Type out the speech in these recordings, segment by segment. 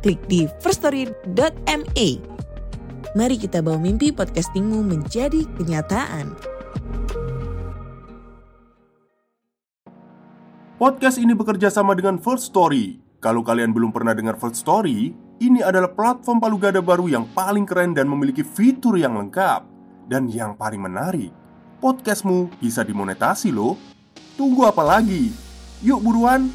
klik di firststory.me. Mari kita bawa mimpi podcastingmu menjadi kenyataan. Podcast ini bekerja sama dengan First Story. Kalau kalian belum pernah dengar First Story, ini adalah platform palu gada baru yang paling keren dan memiliki fitur yang lengkap. Dan yang paling menarik, podcastmu bisa dimonetasi loh. Tunggu apa lagi? Yuk buruan,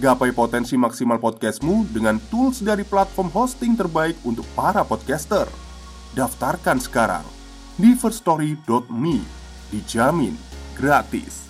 gapai potensi maksimal podcastmu dengan tools dari platform hosting terbaik untuk para podcaster. Daftarkan sekarang di firststory.me. Dijamin gratis.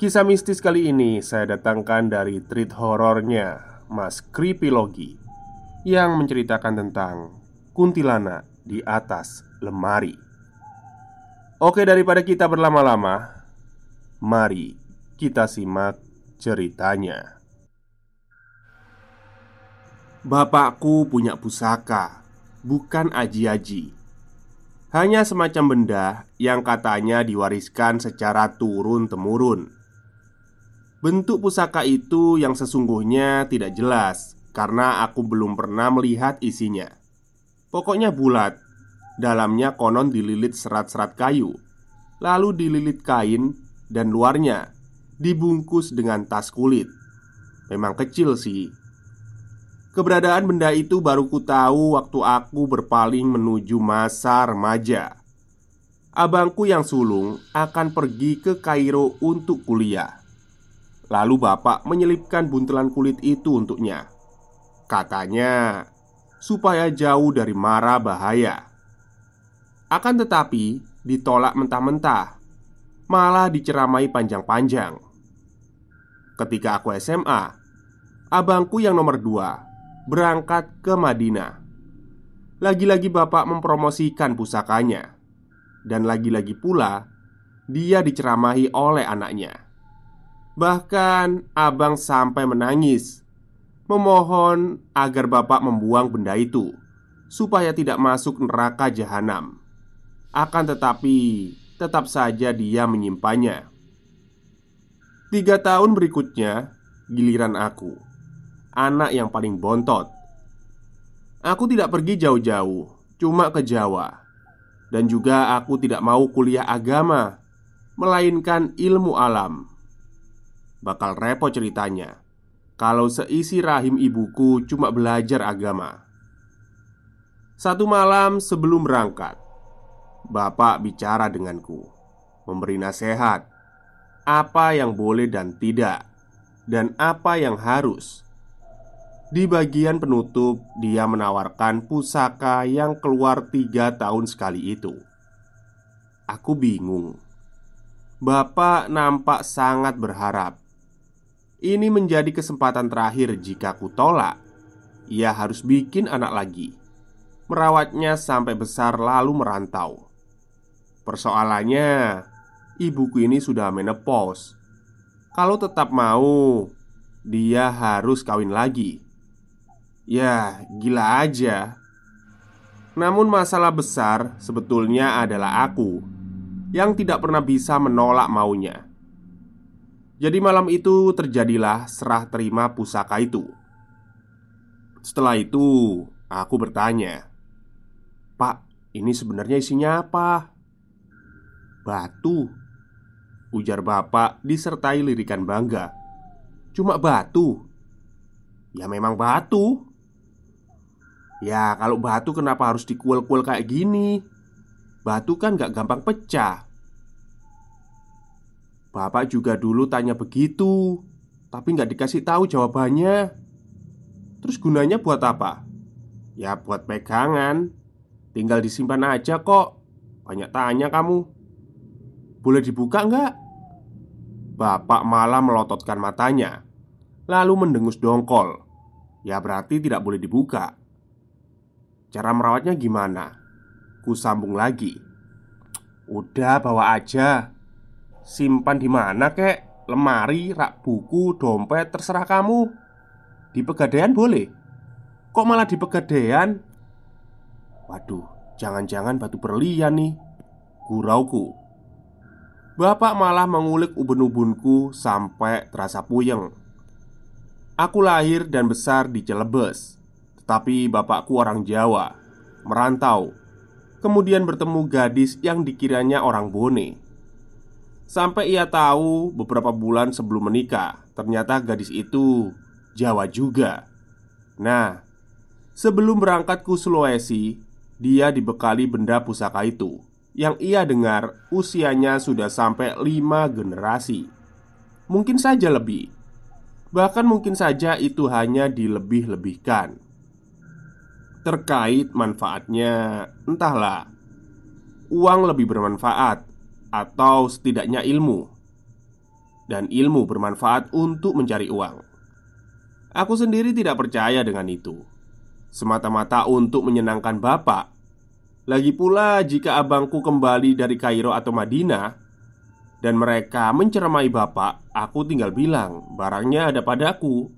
Kisah mistis kali ini saya datangkan dari treat horornya Mas Creepylogi Yang menceritakan tentang kuntilanak di atas lemari. Oke daripada kita berlama-lama Mari kita simak ceritanya. Bapakku punya pusaka Bukan aji-aji. Hanya semacam benda yang katanya diwariskan secara turun-temurun Bentuk pusaka itu yang sesungguhnya tidak jelas karena aku belum pernah melihat isinya. Pokoknya bulat, dalamnya konon dililit serat-serat kayu, lalu dililit kain, dan luarnya dibungkus dengan tas kulit. Memang kecil sih. Keberadaan benda itu baru ku tahu waktu aku berpaling menuju masa remaja. Abangku yang sulung akan pergi ke Kairo untuk kuliah. Lalu bapak menyelipkan buntelan kulit itu untuknya. Katanya Supaya jauh dari mara bahaya. Akan tetapi Ditolak mentah-mentah. Malah diceramai panjang-panjang. Ketika aku SMA Abangku yang nomor dua Berangkat ke Madinah. Lagi-lagi bapak mempromosikan pusakanya. Dan lagi-lagi pula Dia diceramahi oleh anaknya Bahkan abang sampai menangis Memohon agar bapak membuang benda itu Supaya tidak masuk neraka jahanam. Akan tetapi Tetap saja dia menyimpannya. Tiga tahun berikutnya Giliran aku Anak yang paling bontot. Aku tidak pergi jauh-jauh Cuma ke Jawa. Dan juga aku tidak mau kuliah agama Melainkan ilmu alam Bakal repot ceritanya. Kalau seisi rahim ibuku cuma belajar agama. Satu malam sebelum berangkat Bapak bicara denganku Memberi nasihat Apa yang boleh dan tidak Dan apa yang harus. Di bagian penutup Dia menawarkan pusaka yang keluar tiga tahun sekali itu. Aku bingung. Bapak nampak sangat berharap ini menjadi kesempatan terakhir jika ku tolak. Ia harus bikin anak lagi. Merawatnya sampai besar lalu merantau. Persoalannya Ibuku ini sudah menopause Kalau tetap mau Dia harus kawin lagi. Ya, gila aja. Namun, masalah besar sebetulnya adalah aku yang tidak pernah bisa menolak maunya. Jadi, malam itu terjadilah serah terima pusaka itu. Setelah itu, aku bertanya, "Pak, ini sebenarnya isinya apa?" "Batu," ujar bapak disertai lirikan bangga. "Cuma batu." "Ya, memang batu," Ya kalau batu kenapa harus dikuel-kuel kayak gini? Batu kan gak gampang pecah Bapak juga dulu tanya begitu Tapi gak dikasih tahu jawabannya. Terus gunanya buat apa? Ya buat pegangan. Tinggal disimpan aja kok. Banyak tanya kamu. Boleh dibuka nggak? Bapak malah melototkan matanya Lalu mendengus dongkol. Ya berarti tidak boleh dibuka. Cara merawatnya gimana? Ku sambung lagi. Udah bawa aja Simpan di mana kek? Lemari, rak buku, dompet, terserah kamu Di pegadaian boleh? Kok malah di pegadaian? Waduh, jangan-jangan batu berlian nih Gurauku Bapak malah mengulik ubun-ubunku sampai terasa puyeng Aku lahir dan besar di Celebes tapi bapakku orang Jawa Merantau Kemudian bertemu gadis yang dikiranya orang Bone Sampai ia tahu beberapa bulan sebelum menikah Ternyata gadis itu Jawa juga. Nah Sebelum berangkat ke Sulawesi Dia dibekali benda pusaka itu Yang ia dengar usianya sudah sampai lima generasi. Mungkin saja lebih. Bahkan mungkin saja itu hanya dilebih-lebihkan. Terkait manfaatnya, entahlah, uang lebih bermanfaat atau setidaknya ilmu, dan ilmu bermanfaat untuk mencari uang. Aku sendiri tidak percaya dengan itu, semata-mata untuk menyenangkan bapak. Lagi pula, jika abangku kembali dari Kairo atau Madinah dan mereka menceramai bapak, aku tinggal bilang barangnya ada padaku.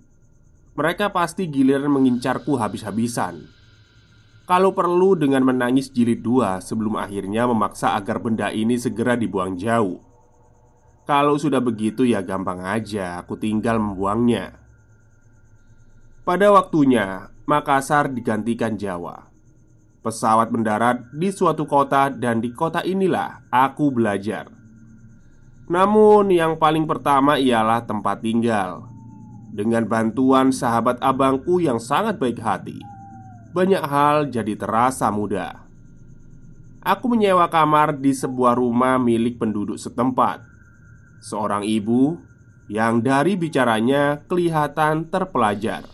Mereka pasti giliran mengincarku habis-habisan kalau perlu dengan menangis jilid dua sebelum akhirnya memaksa agar benda ini segera dibuang jauh. Kalau sudah begitu ya gampang aja aku tinggal membuangnya. Pada waktunya Makassar digantikan Jawa. Pesawat mendarat di suatu kota dan di kota inilah aku belajar. Namun yang paling pertama ialah tempat tinggal. Dengan bantuan sahabat abangku yang sangat baik hati banyak hal jadi terasa mudah. Aku menyewa kamar di sebuah rumah milik penduduk setempat. Seorang ibu yang dari bicaranya kelihatan terpelajar.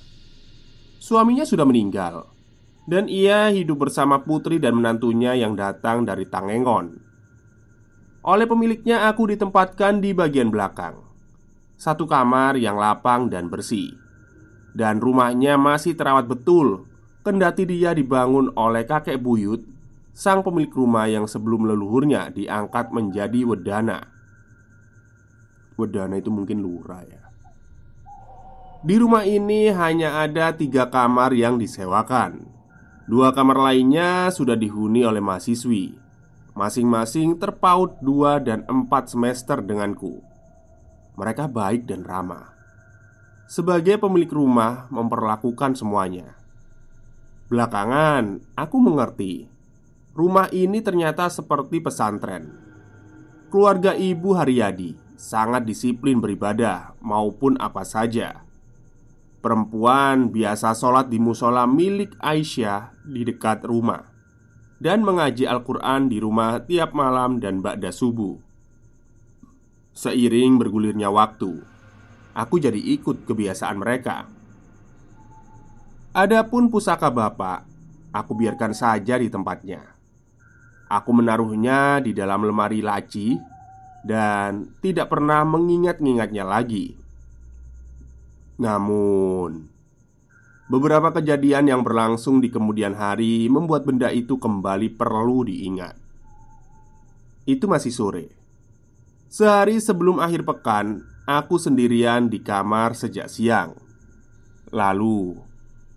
Suaminya sudah meninggal, dan ia hidup bersama putri dan menantunya yang datang dari Tangengon. Oleh pemiliknya, aku ditempatkan di bagian belakang, satu kamar yang lapang dan bersih, dan rumahnya masih terawat betul Kendati dia dibangun oleh kakek buyut Sang pemilik rumah yang sebelum leluhurnya diangkat menjadi wedana. Wedana itu mungkin lurah ya. Di rumah ini hanya ada tiga kamar yang disewakan. Dua kamar lainnya sudah dihuni oleh mahasiswi. Masing-masing terpaut dua dan empat semester denganku. Mereka baik dan ramah. Sebagai pemilik rumah memperlakukan semuanya Belakangan, aku mengerti. Rumah ini ternyata seperti pesantren. Keluarga ibu Haryadi sangat disiplin beribadah maupun apa saja. Perempuan biasa sholat di musola milik Aisyah di dekat rumah Dan mengaji Al-Quran di rumah tiap malam dan ba'da subuh. Seiring bergulirnya waktu Aku jadi ikut kebiasaan mereka Adapun pusaka bapak, aku biarkan saja di tempatnya. Aku menaruhnya di dalam lemari laci dan tidak pernah mengingat-ingatnya lagi. Namun, beberapa kejadian yang berlangsung di kemudian hari membuat benda itu kembali perlu diingat. Itu masih sore. Sehari sebelum akhir pekan, aku sendirian di kamar sejak siang. Lalu,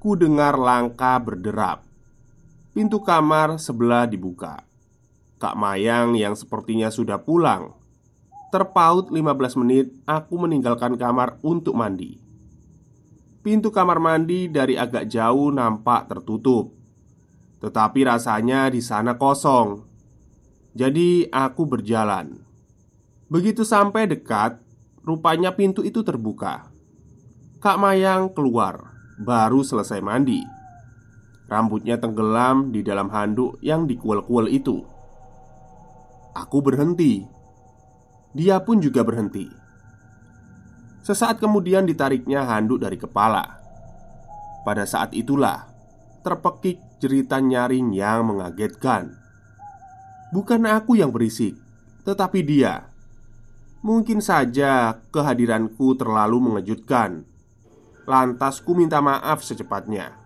ku dengar langkah berderap. Pintu kamar sebelah dibuka. Kak Mayang yang sepertinya sudah pulang. Terpaut 15 menit aku meninggalkan kamar untuk mandi. Pintu kamar mandi dari agak jauh nampak tertutup. Tetapi rasanya di sana kosong. Jadi aku berjalan. Begitu sampai dekat Rupanya pintu itu terbuka. Kak Mayang keluar Baru selesai mandi Rambutnya tenggelam di dalam handuk yang dikuel-kuel itu. Aku berhenti. Dia pun juga berhenti. Sesaat kemudian ditariknya handuk dari kepala. Pada saat itulah terpekik jeritan nyaring yang mengagetkan. Bukan aku yang berisik, tetapi dia. Mungkin saja kehadiranku terlalu mengejutkan. Lantas ku minta maaf secepatnya.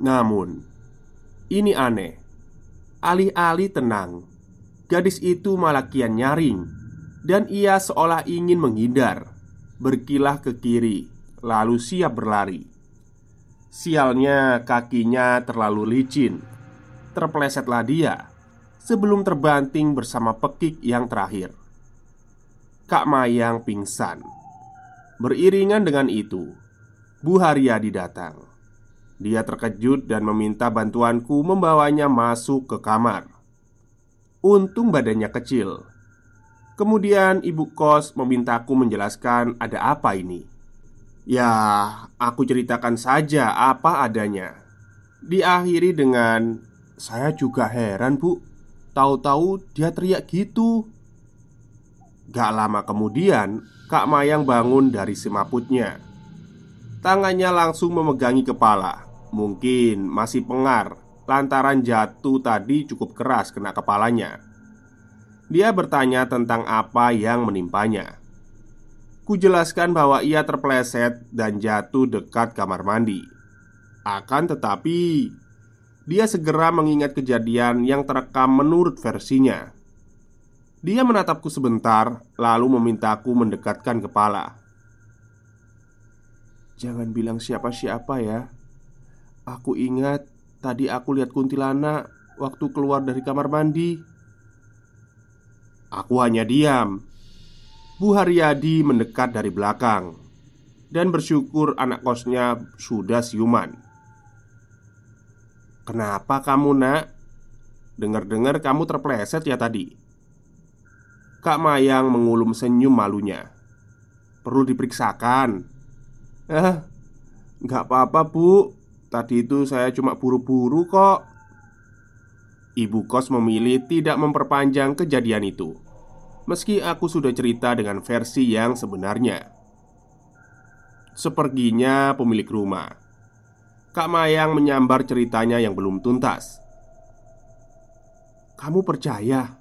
Namun, ini aneh. Alih-alih tenang, gadis itu malah kian nyaring, dan ia seolah ingin menghindar, berkilah ke kiri, lalu siap berlari. Sialnya, kakinya terlalu licin. Terpelesetlah dia sebelum terbanting bersama pekik yang terakhir. Kak Mayang pingsan. Beriringan dengan itu, Bu Haryadi datang. Dia terkejut dan meminta bantuanku membawanya masuk ke kamar. Untung badannya kecil. Kemudian ibu kos memintaku menjelaskan ada apa ini. Ya, aku ceritakan saja apa adanya. Diakhiri dengan saya juga heran, Bu. Tahu-tahu dia teriak gitu. Gak lama kemudian, Kak Mayang bangun dari semaputnya. Tangannya langsung memegangi kepala. Mungkin masih pengar lantaran jatuh tadi cukup keras kena kepalanya. Dia bertanya tentang apa yang menimpanya. Kujelaskan bahwa ia terpleset dan jatuh dekat kamar mandi. Akan tetapi, dia segera mengingat kejadian yang terekam menurut versinya. Dia menatapku sebentar, lalu memintaku mendekatkan kepala. "Jangan bilang siapa-siapa ya," Aku ingat tadi aku lihat kuntilanak waktu keluar dari kamar mandi. Aku hanya diam. Bu Haryadi mendekat dari belakang dan bersyukur anak kosnya sudah siuman. "Kenapa kamu, Nak? Dengar-dengar kamu terpleset ya tadi?" Kak Mayang mengulum senyum malunya. "Perlu diperiksakan." "Eh, nggak apa-apa, Bu. Tadi itu saya cuma buru-buru kok Ibu kos memilih tidak memperpanjang kejadian itu Meski aku sudah cerita dengan versi yang sebenarnya Seperginya pemilik rumah Kak Mayang menyambar ceritanya yang belum tuntas Kamu percaya?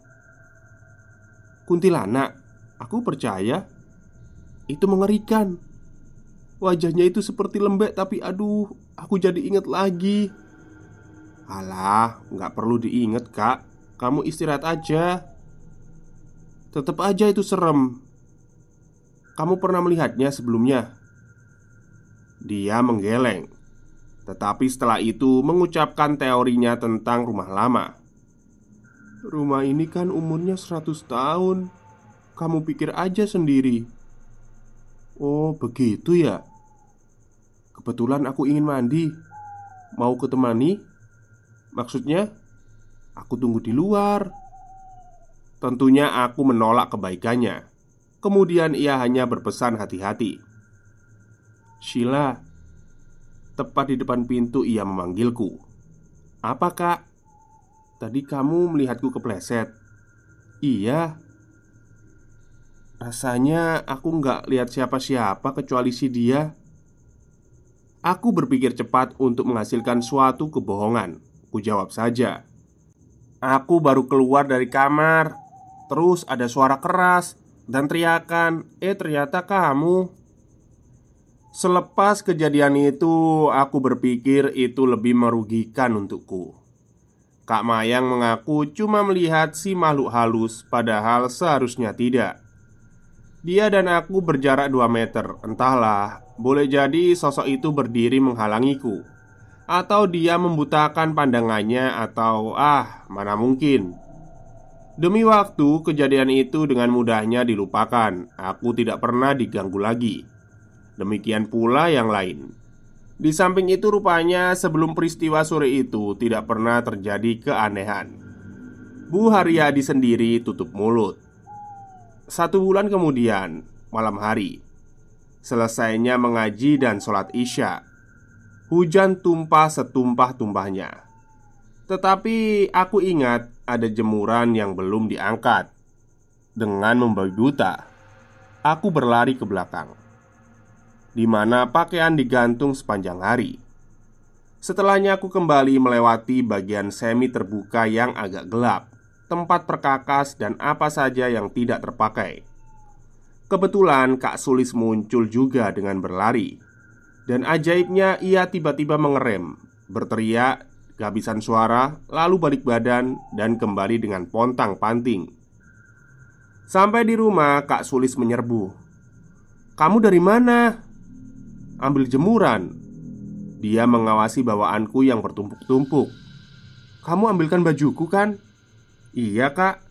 Kuntilanak Aku percaya Itu mengerikan. Wajahnya itu seperti lembek tapi aduh Aku jadi inget lagi. Alah, nggak perlu diinget kak. Kamu istirahat aja. Tetap aja itu serem. Kamu pernah melihatnya sebelumnya? Dia menggeleng. Tetapi setelah itu mengucapkan teorinya tentang rumah lama Rumah ini kan umurnya 100 tahun. Kamu pikir aja sendiri. Oh begitu ya? Kebetulan aku ingin mandi. Mau kutemani? Maksudnya Aku tunggu di luar. Tentunya aku menolak kebaikannya. Kemudian ia hanya berpesan hati-hati. Sheila Tepat di depan pintu ia memanggilku. Apa kak? Tadi kamu melihatku kepleset Iya Rasanya aku nggak lihat siapa-siapa kecuali si dia Aku berpikir cepat untuk menghasilkan suatu kebohongan. Ku jawab saja. Aku baru keluar dari kamar. Terus ada suara keras dan teriakan. Eh, ternyata kamu. Selepas kejadian itu, aku berpikir itu lebih merugikan untukku. Kak Mayang mengaku cuma melihat si makhluk halus, padahal seharusnya tidak. Dia dan aku berjarak 2 meter. Entahlah, boleh jadi sosok itu berdiri menghalangiku. Atau dia membutakan pandangannya Atau ah, mana mungkin. Demi waktu, kejadian itu dengan mudahnya dilupakan. Aku tidak pernah diganggu lagi. Demikian pula yang lain Di samping itu rupanya sebelum peristiwa sore itu Tidak pernah terjadi keanehan. Bu Haryadi sendiri tutup mulut. Satu bulan kemudian, malam hari Selesainya mengaji dan sholat isya. Hujan tumpah setumpah-tumpahnya Tetapi aku ingat ada jemuran yang belum diangkat. Dengan membabi buta Aku berlari ke belakang di mana pakaian digantung sepanjang hari. Setelahnya aku kembali melewati bagian semi terbuka yang agak gelap tempat perkakas, dan apa saja yang tidak terpakai. Kebetulan Kak Sulis muncul juga dengan berlari Dan ajaibnya ia tiba-tiba mengerem Berteriak, kehabisan suara, lalu balik badan Dan kembali dengan pontang-panting Sampai di rumah Kak Sulis menyerbu Kamu dari mana? Ambil jemuran. Dia mengawasi bawaanku yang bertumpuk-tumpuk. Kamu ambilkan bajuku kan? Iya kak.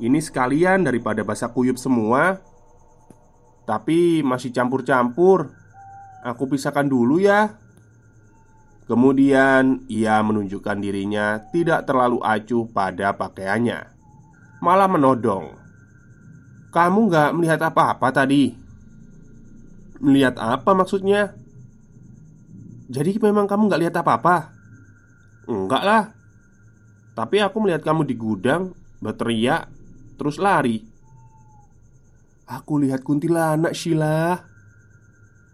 Ini sekalian daripada basah kuyup semua. Tapi masih campur-campur. Aku pisahkan dulu ya. Kemudian ia menunjukkan dirinya tidak terlalu acuh pada pakaiannya. Malah menodong. Kamu gak melihat apa-apa tadi? Melihat apa maksudnya? Jadi memang kamu gak lihat apa-apa? Enggak lah tapi aku melihat kamu di gudang Berteriak Terus lari Aku lihat kuntilanak Sheila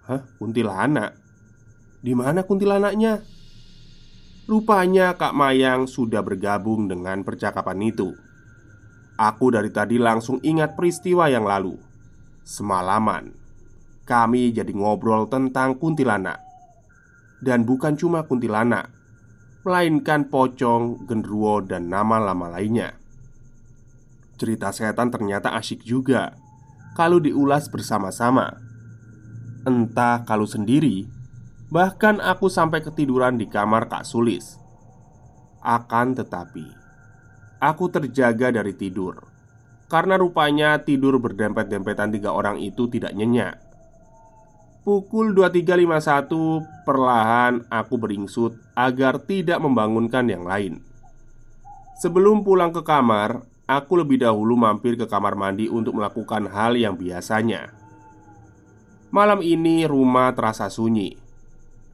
Hah? Kuntilanak? Di mana kuntilanaknya? Rupanya Kak Mayang sudah bergabung dengan percakapan itu Aku dari tadi langsung ingat peristiwa yang lalu Semalaman Kami jadi ngobrol tentang kuntilanak Dan bukan cuma kuntilanak melainkan pocong, genderuwo, dan nama lama lainnya. Cerita setan ternyata asyik juga kalau diulas bersama-sama. Entah kalau sendiri, bahkan aku sampai ketiduran di kamar Kak Sulis. Akan tetapi, aku terjaga dari tidur karena rupanya tidur berdempet-dempetan tiga orang itu tidak nyenyak. Pukul 23.51 perlahan aku beringsut agar tidak membangunkan yang lain. Sebelum pulang ke kamar, aku lebih dahulu mampir ke kamar mandi untuk melakukan hal yang biasanya. Malam ini rumah terasa sunyi.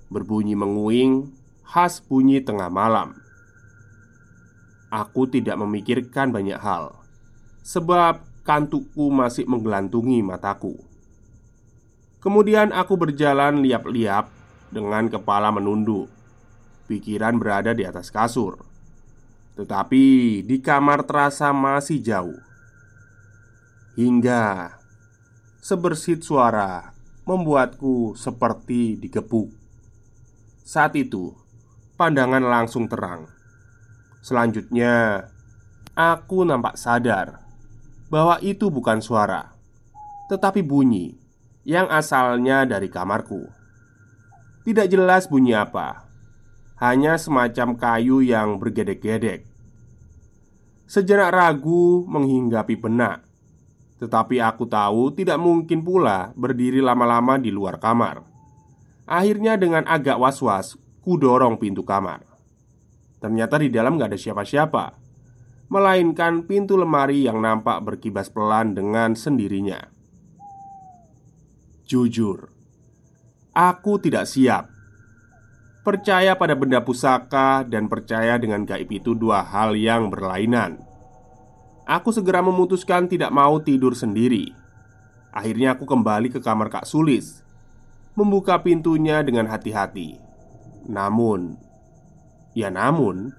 Berbunyi menguing khas bunyi tengah malam. Aku tidak memikirkan banyak hal Sebab kantukku masih menggelantungi mataku Kemudian aku berjalan liap-liap dengan kepala menunduk. Pikiran berada di atas kasur, tetapi di kamar terasa masih jauh. Hingga sebersit suara membuatku seperti digepuk. Saat itu, pandangan langsung terang. Selanjutnya, aku nampak sadar bahwa itu bukan suara, tetapi bunyi yang asalnya dari kamarku. Tidak jelas bunyi apa, hanya semacam kayu yang bergedek-gedek. Sejenak ragu menghinggapi benak, tetapi aku tahu tidak mungkin pula berdiri lama-lama di luar kamar. Akhirnya, dengan agak was-was, ku dorong pintu kamar. Ternyata di dalam gak ada siapa-siapa, melainkan pintu lemari yang nampak berkibas pelan dengan sendirinya. Jujur, aku tidak siap. Percaya pada benda pusaka dan percaya dengan gaib itu dua hal yang berlainan. Aku segera memutuskan tidak mau tidur sendiri. Akhirnya aku kembali ke kamar Kak Sulis, membuka pintunya dengan hati-hati. Namun, ya namun,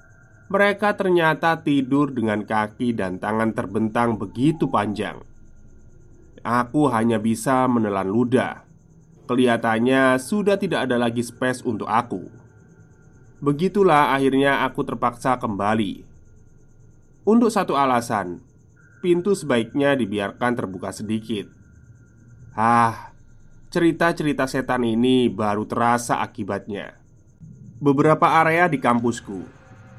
mereka ternyata tidur dengan kaki dan tangan terbentang begitu panjang. Aku hanya bisa menelan ludah. Kelihatannya sudah tidak ada lagi space untuk aku. Begitulah akhirnya aku terpaksa kembali. Untuk satu alasan, pintu sebaiknya dibiarkan terbuka sedikit Hah, cerita-cerita setan ini baru terasa akibatnya. Beberapa area di kampusku,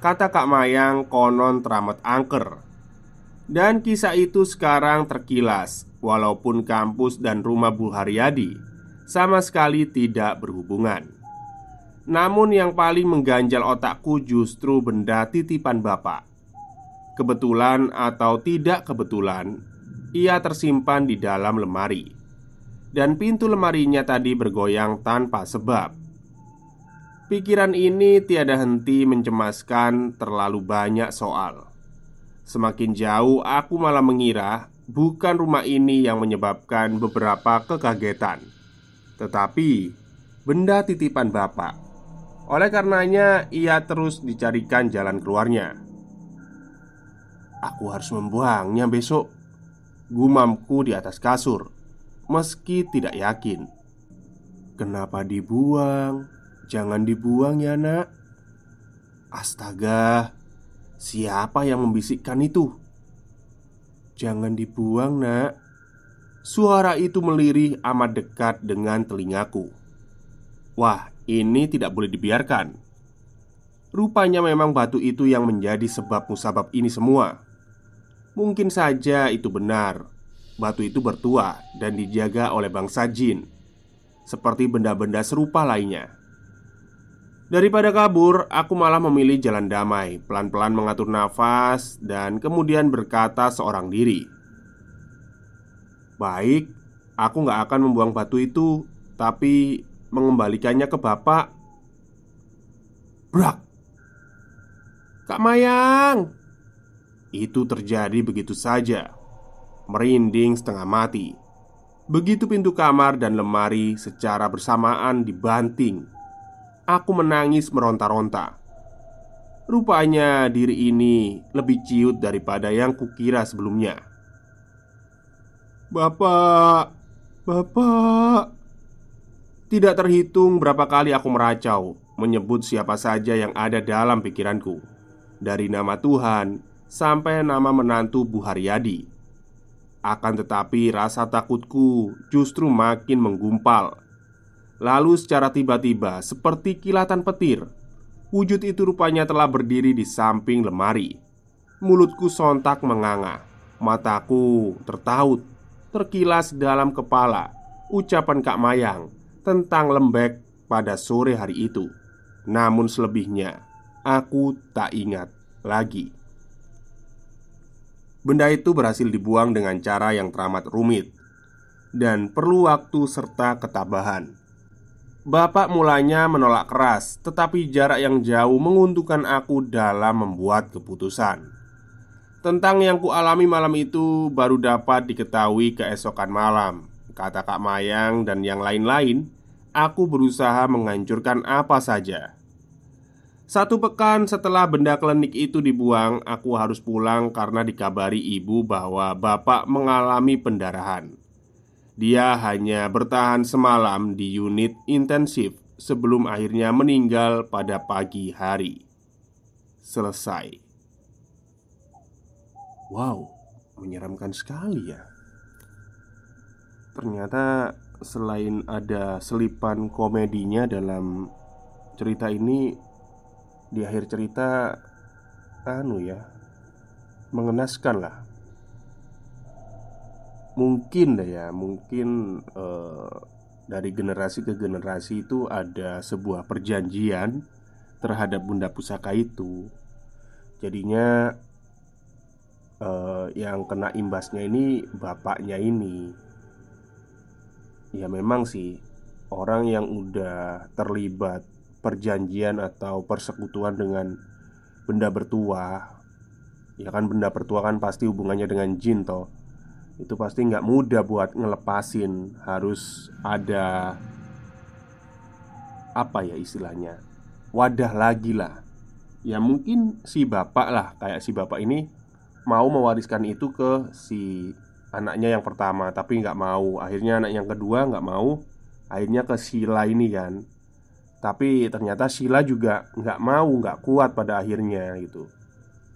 kata Kak Mayang konon teramat angker. Dan kisah itu sekarang terkilas, walaupun kampus dan rumah Bu Haryadi sama sekali tidak berhubungan. Namun yang paling mengganjal otakku justru benda titipan bapak. Kebetulan atau tidak kebetulan, ia tersimpan di dalam lemari dan pintu lemarinya tadi bergoyang tanpa sebab. Pikiran ini tiada henti mencemaskan terlalu banyak soal. Semakin jauh, aku malah mengira bukan rumah ini yang menyebabkan beberapa kekagetan, tetapi benda titipan bapak. Oleh karenanya, ia terus dicarikan jalan keluarnya. Aku harus membuangnya besok. Gumamku di atas kasur meski tidak yakin. Kenapa dibuang? Jangan dibuang ya, Nak. Astaga, siapa yang membisikkan itu? Jangan dibuang, Nak. Suara itu melirih amat dekat dengan telingaku. Wah, ini tidak boleh dibiarkan. Rupanya memang batu itu yang menjadi sebab musabab ini semua. Mungkin saja itu benar batu itu bertua dan dijaga oleh bangsa jin, seperti benda-benda serupa lainnya. Daripada kabur, aku malah memilih jalan damai, pelan-pelan mengatur nafas, dan kemudian berkata seorang diri, "Baik, aku nggak akan membuang batu itu, tapi mengembalikannya ke bapak." Brak, Kak Mayang, itu terjadi begitu saja. Merinding setengah mati. Begitu pintu kamar dan lemari secara bersamaan dibanting, aku menangis meronta-ronta. Rupanya diri ini lebih ciut daripada yang kukira sebelumnya. Bapak, bapak, tidak terhitung berapa kali aku meracau menyebut siapa saja yang ada dalam pikiranku, dari nama Tuhan sampai nama menantu Bu Haryadi. Akan tetapi, rasa takutku justru makin menggumpal. Lalu, secara tiba-tiba, seperti kilatan petir, wujud itu rupanya telah berdiri di samping lemari. Mulutku sontak menganga, mataku tertaut, terkilas dalam kepala ucapan Kak Mayang tentang lembek pada sore hari itu. Namun, selebihnya aku tak ingat lagi. Benda itu berhasil dibuang dengan cara yang teramat rumit dan perlu waktu serta ketabahan. Bapak mulanya menolak keras, tetapi jarak yang jauh menguntungkan aku dalam membuat keputusan. Tentang yang kualami malam itu baru dapat diketahui keesokan malam, kata Kak Mayang dan yang lain-lain. Aku berusaha menghancurkan apa saja satu pekan setelah benda klinik itu dibuang, aku harus pulang karena dikabari ibu bahwa bapak mengalami pendarahan. Dia hanya bertahan semalam di unit intensif sebelum akhirnya meninggal pada pagi hari. Selesai. Wow, menyeramkan sekali ya. Ternyata selain ada selipan komedinya dalam cerita ini di akhir cerita anu ya mengenaskan lah mungkin deh ya mungkin eh, dari generasi ke generasi itu ada sebuah perjanjian terhadap bunda pusaka itu. Jadinya eh, yang kena imbasnya ini bapaknya ini. Ya memang sih orang yang udah terlibat perjanjian atau persekutuan dengan benda bertua Ya kan benda bertua kan pasti hubungannya dengan jin toh Itu pasti nggak mudah buat ngelepasin. Harus ada Apa ya istilahnya Wadah lagi lah. Ya mungkin si bapak lah Kayak si bapak ini Mau mewariskan itu ke si anaknya yang pertama Tapi nggak mau. Akhirnya anak yang kedua nggak mau Akhirnya ke Sila ini kan. Tapi ternyata Sheila juga nggak mau, nggak kuat pada akhirnya gitu.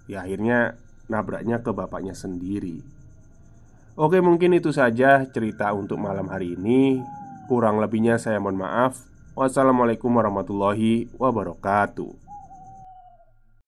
Ya akhirnya nabraknya ke bapaknya sendiri Oke, mungkin itu saja cerita untuk malam hari ini. Kurang lebihnya saya mohon maaf. Wassalamualaikum warahmatullahi wabarakatuh.